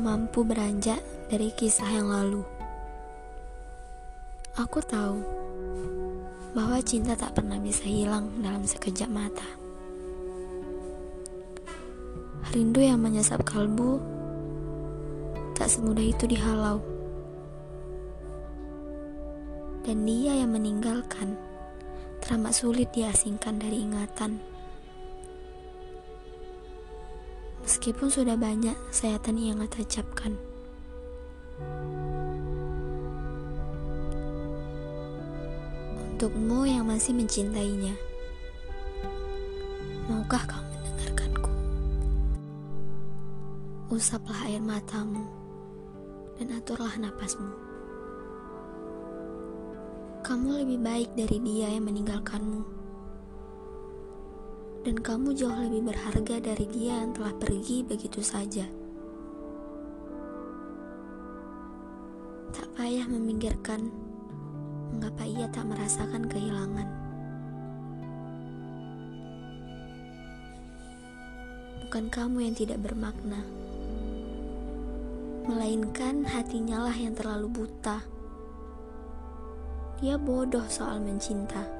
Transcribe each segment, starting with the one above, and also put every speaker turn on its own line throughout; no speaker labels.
mampu beranjak dari kisah yang lalu. Aku tahu bahwa cinta tak pernah bisa hilang dalam sekejap mata. Rindu yang menyesap kalbu tak semudah itu dihalau. Dan dia yang meninggalkan teramat sulit diasingkan dari ingatan. Meskipun sudah banyak sayatan yang tancapkan. Untukmu yang masih mencintainya, maukah kau mendengarkanku? Usaplah air matamu dan aturlah napasmu. Kamu lebih baik dari dia yang meninggalkanmu dan kamu jauh lebih berharga dari dia yang telah pergi begitu saja. Tak payah memikirkan mengapa ia tak merasakan kehilangan. Bukan kamu yang tidak bermakna, melainkan hatinya lah yang terlalu buta. Dia bodoh soal mencinta.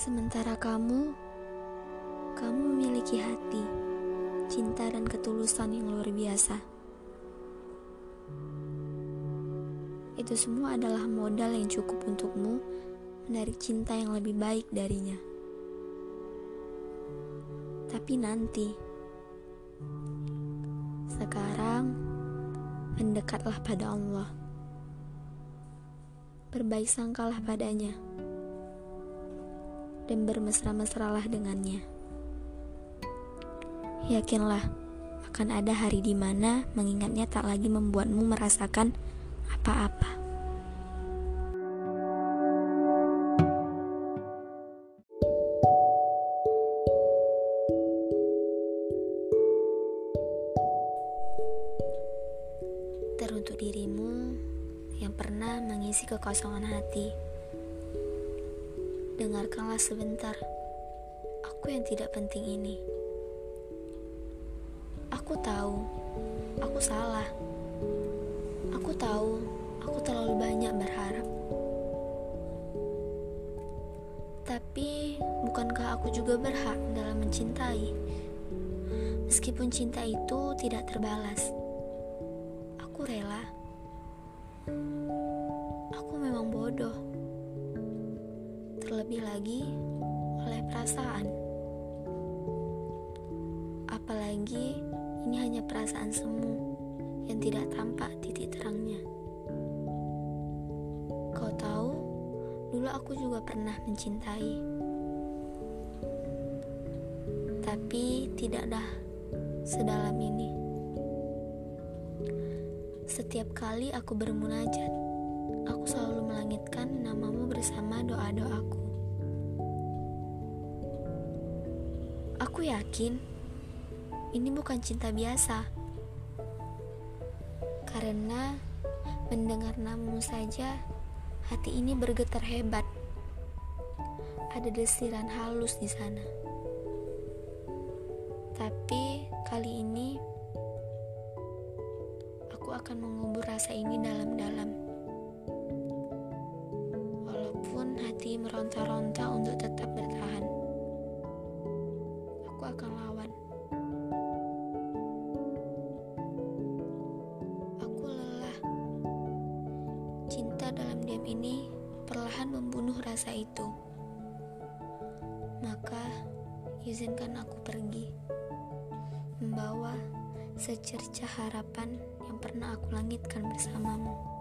Sementara kamu, kamu memiliki hati, cinta, dan ketulusan yang luar biasa. Itu semua adalah modal yang cukup untukmu menarik cinta yang lebih baik darinya. Tapi nanti, sekarang mendekatlah pada Allah. Berbaik sangkalah padanya dan bermesra-mesralah dengannya. Yakinlah, akan ada hari di mana mengingatnya tak lagi membuatmu merasakan apa-apa. Teruntuk dirimu yang pernah mengisi kekosongan hati dengarkanlah sebentar. Aku yang tidak penting ini. Aku tahu, aku salah. Aku tahu, aku terlalu banyak berharap. Tapi, bukankah aku juga berhak dalam mencintai? Meskipun cinta itu tidak terbalas, aku rela. Aku memang bodoh terlebih lagi oleh perasaan. Apalagi ini hanya perasaan semu yang tidak tampak titik terangnya. Kau tahu, dulu aku juga pernah mencintai. Tapi tidak dah sedalam ini. Setiap kali aku bermunajat, aku selalu melangitkan namamu bersama doa-doaku. Aku yakin ini bukan cinta biasa. Karena mendengar namamu saja hati ini bergetar hebat. Ada desiran halus di sana. Tapi kali ini aku akan mengubur rasa ini dalam-dalam. Hati meronta-ronta untuk tetap bertahan aku akan lawan. Aku lelah. Cinta dalam diam ini perlahan membunuh rasa itu. Maka, izinkan aku pergi, membawa secerca harapan yang pernah aku langitkan bersamamu.